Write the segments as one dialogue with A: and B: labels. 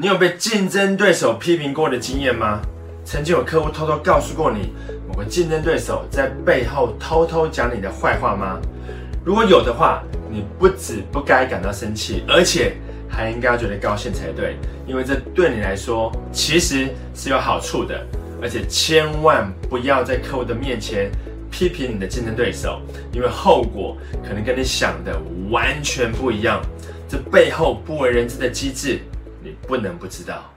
A: 你有被竞争对手批评过的经验吗？曾经有客户偷偷告诉过你某个竞争对手在背后偷偷讲你的坏话吗？如果有的话，你不止不该感到生气，而且还应该觉得高兴才对，因为这对你来说其实是有好处的。而且千万不要在客户的面前批评你的竞争对手，因为后果可能跟你想的完全不一样。这背后不为人知的机制。不能不知道。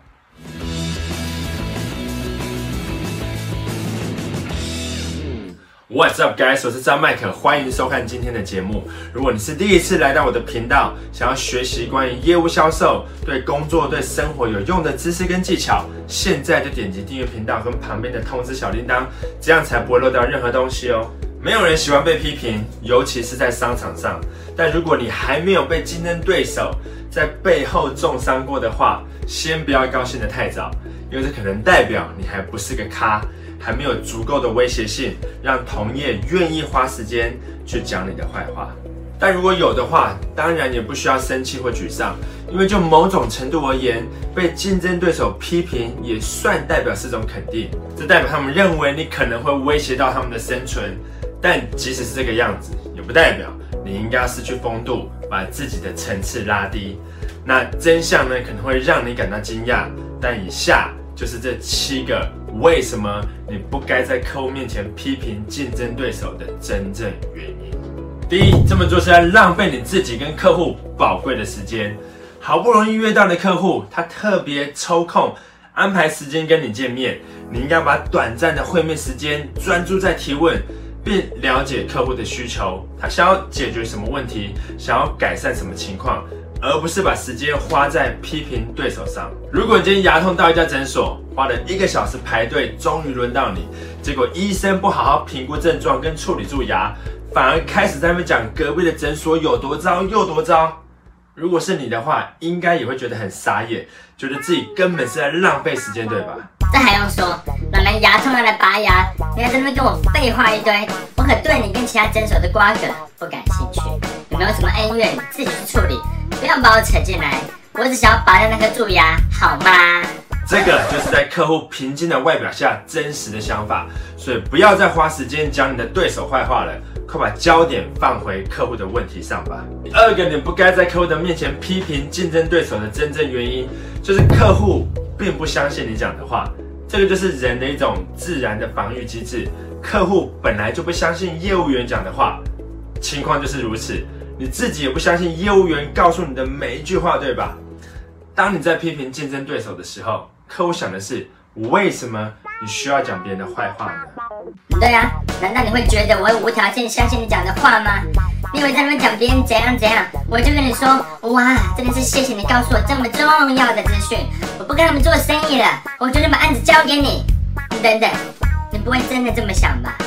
A: What's up, guys？我是张麦克，欢迎收看今天的节目。如果你是第一次来到我的频道，想要学习关于业务销售、对工作、对生活有用的知识跟技巧，现在就点击订阅频道跟旁边的通知小铃铛，这样才不会漏掉任何东西哦。没有人喜欢被批评，尤其是在商场上。但如果你还没有被竞争对手，在背后重伤过的话，先不要高兴得太早，因为这可能代表你还不是个咖，还没有足够的威胁性，让同业愿意花时间去讲你的坏话。但如果有的话，当然也不需要生气或沮丧，因为就某种程度而言，被竞争对手批评也算代表是种肯定，这代表他们认为你可能会威胁到他们的生存。但即使是这个样子，也不代表你应该失去风度。把自己的层次拉低，那真相呢可能会让你感到惊讶，但以下就是这七个为什么你不该在客户面前批评竞争对手的真正原因。第一，这么做是在浪费你自己跟客户宝贵的时间。好不容易约到的客户，他特别抽空安排时间跟你见面，你应该把短暂的会面时间专注在提问。并了解客户的需求，他想要解决什么问题，想要改善什么情况，而不是把时间花在批评对手上。如果你今天牙痛到一家诊所，花了一个小时排队，终于轮到你，结果医生不好好评估症状跟处理蛀牙，反而开始在那边讲隔壁的诊所有多糟又多糟。如果是你的话，应该也会觉得很傻眼，觉得自己根本是在浪费时间，对吧？
B: 还用说？老娘牙痛要来拔牙，你还在那边跟我废话一堆，我可对你跟其他诊所的瓜葛不感兴趣。有没有什么恩怨，自己去处理，不要把我扯进来。我只想要拔掉那颗蛀牙，好吗？
A: 这个就是在客户平静的外表下真实的想法，所以不要再花时间讲你的对手坏话了，快把焦点放回客户的问题上吧。第二个，你不该在客户的面前批评竞争对手的真正原因，就是客户并不相信你讲的话。这个就是人的一种自然的防御机制。客户本来就不相信业务员讲的话，情况就是如此。你自己也不相信业务员告诉你的每一句话，对吧？当你在批评竞争对手的时候，客户想的是：为什么你需要讲别人的坏话呢？
B: 对呀，难道你会觉得我会无条件相信你讲的话吗？你以为在那边讲别人怎样怎样，我就跟你说，哇，真的是谢谢你告诉我这么重要的资讯，我不跟他们做生意了，我决定把案子交给你你。等等，你不会真的这么想吧？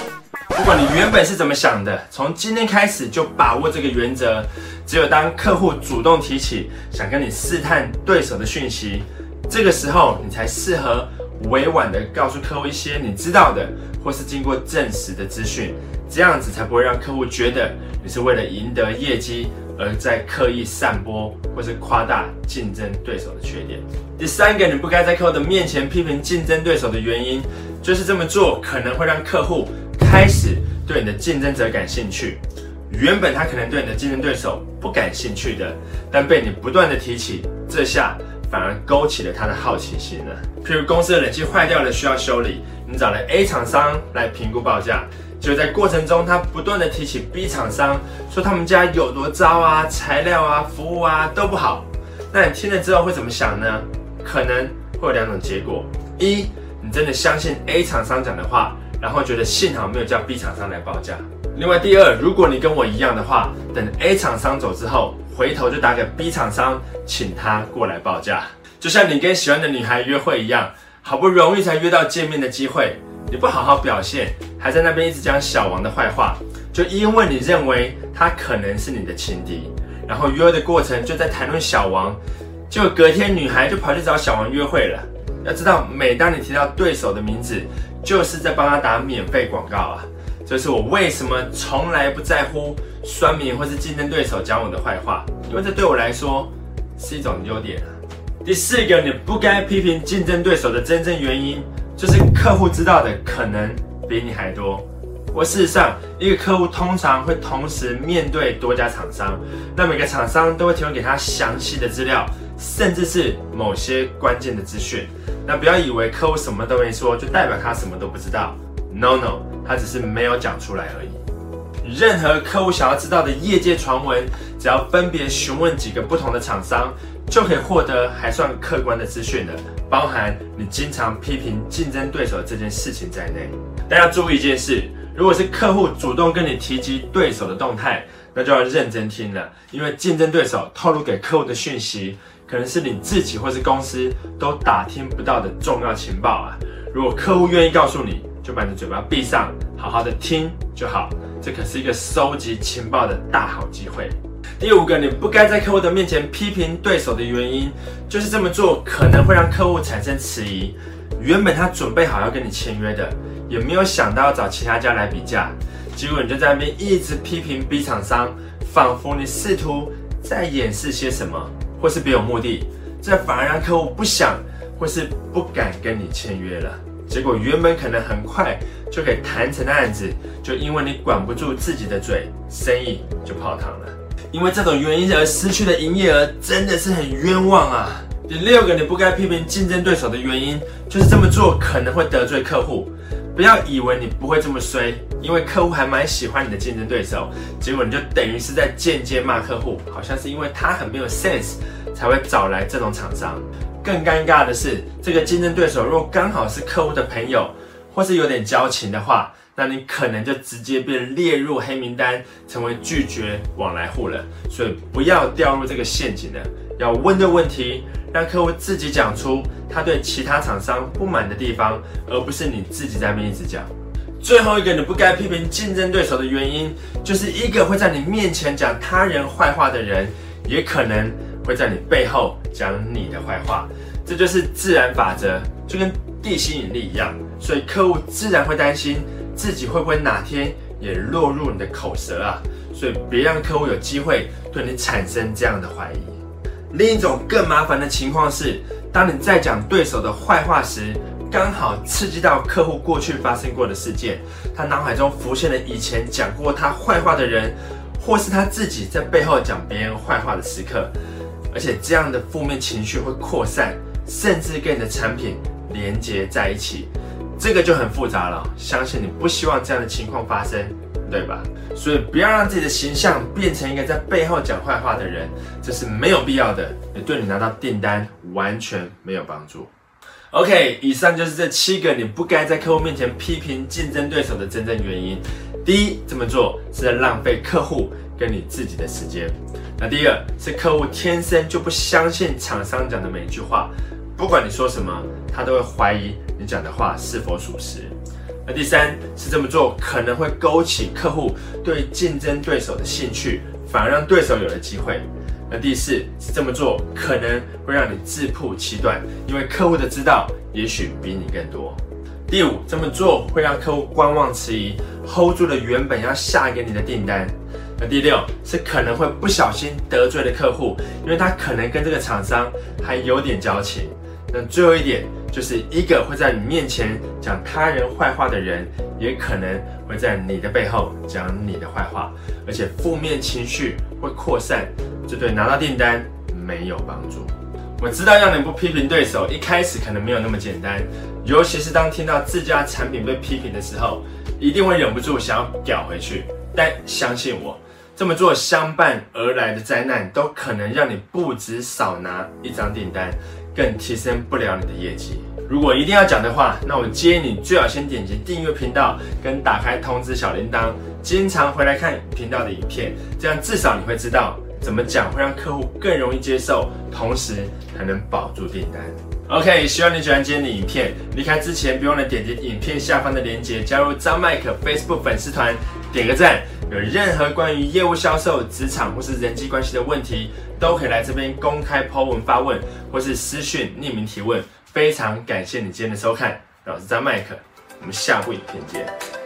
A: 不管你原本是怎么想的，从今天开始就把握这个原则。只有当客户主动提起想跟你试探对手的讯息，这个时候你才适合委婉的告诉客户一些你知道的或是经过证实的资讯，这样子才不会让客户觉得你是为了赢得业绩而在刻意散播或是夸大竞争对手的缺点。第三个，你不该在客户的面前批评竞争对手的原因，就是这么做可能会让客户开始对你的竞争者感兴趣。原本他可能对你的竞争对手不感兴趣的，但被你不断的提起，这下反而勾起了他的好奇心了。譬如公司的冷气坏掉了需要修理，你找了 A 厂商来评估报价，就在过程中他不断的提起 B 厂商，说他们家有多糟啊，材料啊，服务啊都不好。那你听了之后会怎么想呢？可能会有两种结果：一，你真的相信 A 厂商讲的话，然后觉得幸好没有叫 B 厂商来报价。另外，第二，如果你跟我一样的话，等 A 厂商走之后，回头就打给 B 厂商，请他过来报价。就像你跟喜欢的女孩约会一样，好不容易才约到见面的机会，你不好好表现，还在那边一直讲小王的坏话，就因为你认为他可能是你的情敌，然后约的过程就在谈论小王，结果隔天女孩就跑去找小王约会了。要知道，每当你提到对手的名字，就是在帮他打免费广告啊。这是我为什么从来不在乎酸民或是竞争对手讲我的坏话，因为这对我来说是一种优点。第四个，你不该批评竞争对手的真正原因，就是客户知道的可能比你还多。我事实上，一个客户通常会同时面对多家厂商，那每个厂商都会提供给他详细的资料，甚至是某些关键的资讯。那不要以为客户什么都没说，就代表他什么都不知道。No No，他只是没有讲出来而已。任何客户想要知道的业界传闻，只要分别询问几个不同的厂商，就可以获得还算客观的资讯了，包含你经常批评竞争对手这件事情在内。但要注意一件事。如果是客户主动跟你提及对手的动态，那就要认真听了，因为竞争对手透露给客户的讯息，可能是你自己或是公司都打听不到的重要情报啊。如果客户愿意告诉你，就把你的嘴巴闭上，好好的听就好。这可是一个收集情报的大好机会。第五个，你不该在客户的面前批评对手的原因，就是这么做可能会让客户产生迟疑。原本他准备好要跟你签约的。也没有想到要找其他家来比价，结果你就在那边一直批评 B 厂商，仿佛你试图在掩饰些什么，或是别有目的，这反而让客户不想或是不敢跟你签约了。结果原本可能很快就可以谈成的案子，就因为你管不住自己的嘴，生意就泡汤了。因为这种原因而失去的营业额真的是很冤枉啊！第六个你不该批评竞争对手的原因，就是这么做可能会得罪客户。不要以为你不会这么衰，因为客户还蛮喜欢你的竞争对手，结果你就等于是在间接骂客户，好像是因为他很没有 sense 才会找来这种厂商。更尴尬的是，这个竞争对手若刚好是客户的朋友，或是有点交情的话，那你可能就直接被列入黑名单，成为拒绝往来户了。所以不要掉入这个陷阱了，要问对问题。让客户自己讲出他对其他厂商不满的地方，而不是你自己在那边一直讲。最后一个你不该批评竞争对手的原因，就是一个会在你面前讲他人坏话的人，也可能会在你背后讲你的坏话。这就是自然法则，就跟地心引力一样。所以客户自然会担心自己会不会哪天也落入你的口舌啊。所以别让客户有机会对你产生这样的怀疑。另一种更麻烦的情况是，当你在讲对手的坏话时，刚好刺激到客户过去发生过的事件，他脑海中浮现了以前讲过他坏话的人，或是他自己在背后讲别人坏话的时刻，而且这样的负面情绪会扩散，甚至跟你的产品连接在一起，这个就很复杂了。相信你不希望这样的情况发生。对吧？所以不要让自己的形象变成一个在背后讲坏话的人，这是没有必要的，也对你拿到订单完全没有帮助。OK，以上就是这七个你不该在客户面前批评竞争对手的真正原因。第一，这么做是在浪费客户跟你自己的时间。那第二，是客户天生就不相信厂商讲的每一句话，不管你说什么，他都会怀疑你讲的话是否属实。那第三是这么做可能会勾起客户对竞争对手的兴趣，反而让对手有了机会。那第四是这么做可能会让你自曝其短，因为客户的知道也许比你更多。第五，这么做会让客户观望迟疑，hold 住了原本要下给你的订单。那第六是可能会不小心得罪了客户，因为他可能跟这个厂商还有点交情。那最后一点。就是一个会在你面前讲他人坏话的人，也可能会在你的背后讲你的坏话，而且负面情绪会扩散，这对拿到订单没有帮助。我知道要你不批评对手，一开始可能没有那么简单，尤其是当听到自家产品被批评的时候，一定会忍不住想要屌回去。但相信我，这么做相伴而来的灾难，都可能让你不止少拿一张订单。更提升不了你的业绩。如果一定要讲的话，那我建议你最好先点击订阅频道，跟打开通知小铃铛，经常回来看频道的影片，这样至少你会知道怎么讲会让客户更容易接受，同时还能保住订单。OK，希望你喜欢今天的影片。离开之前，别忘了点击影片下方的链接，加入张麦克 Facebook 粉丝团，点个赞。有任何关于业务销售、职场或是人际关系的问题，都可以来这边公开抛文发问，或是私讯匿名提问。非常感谢你今天的收看，我是张麦克，我们下部影片见。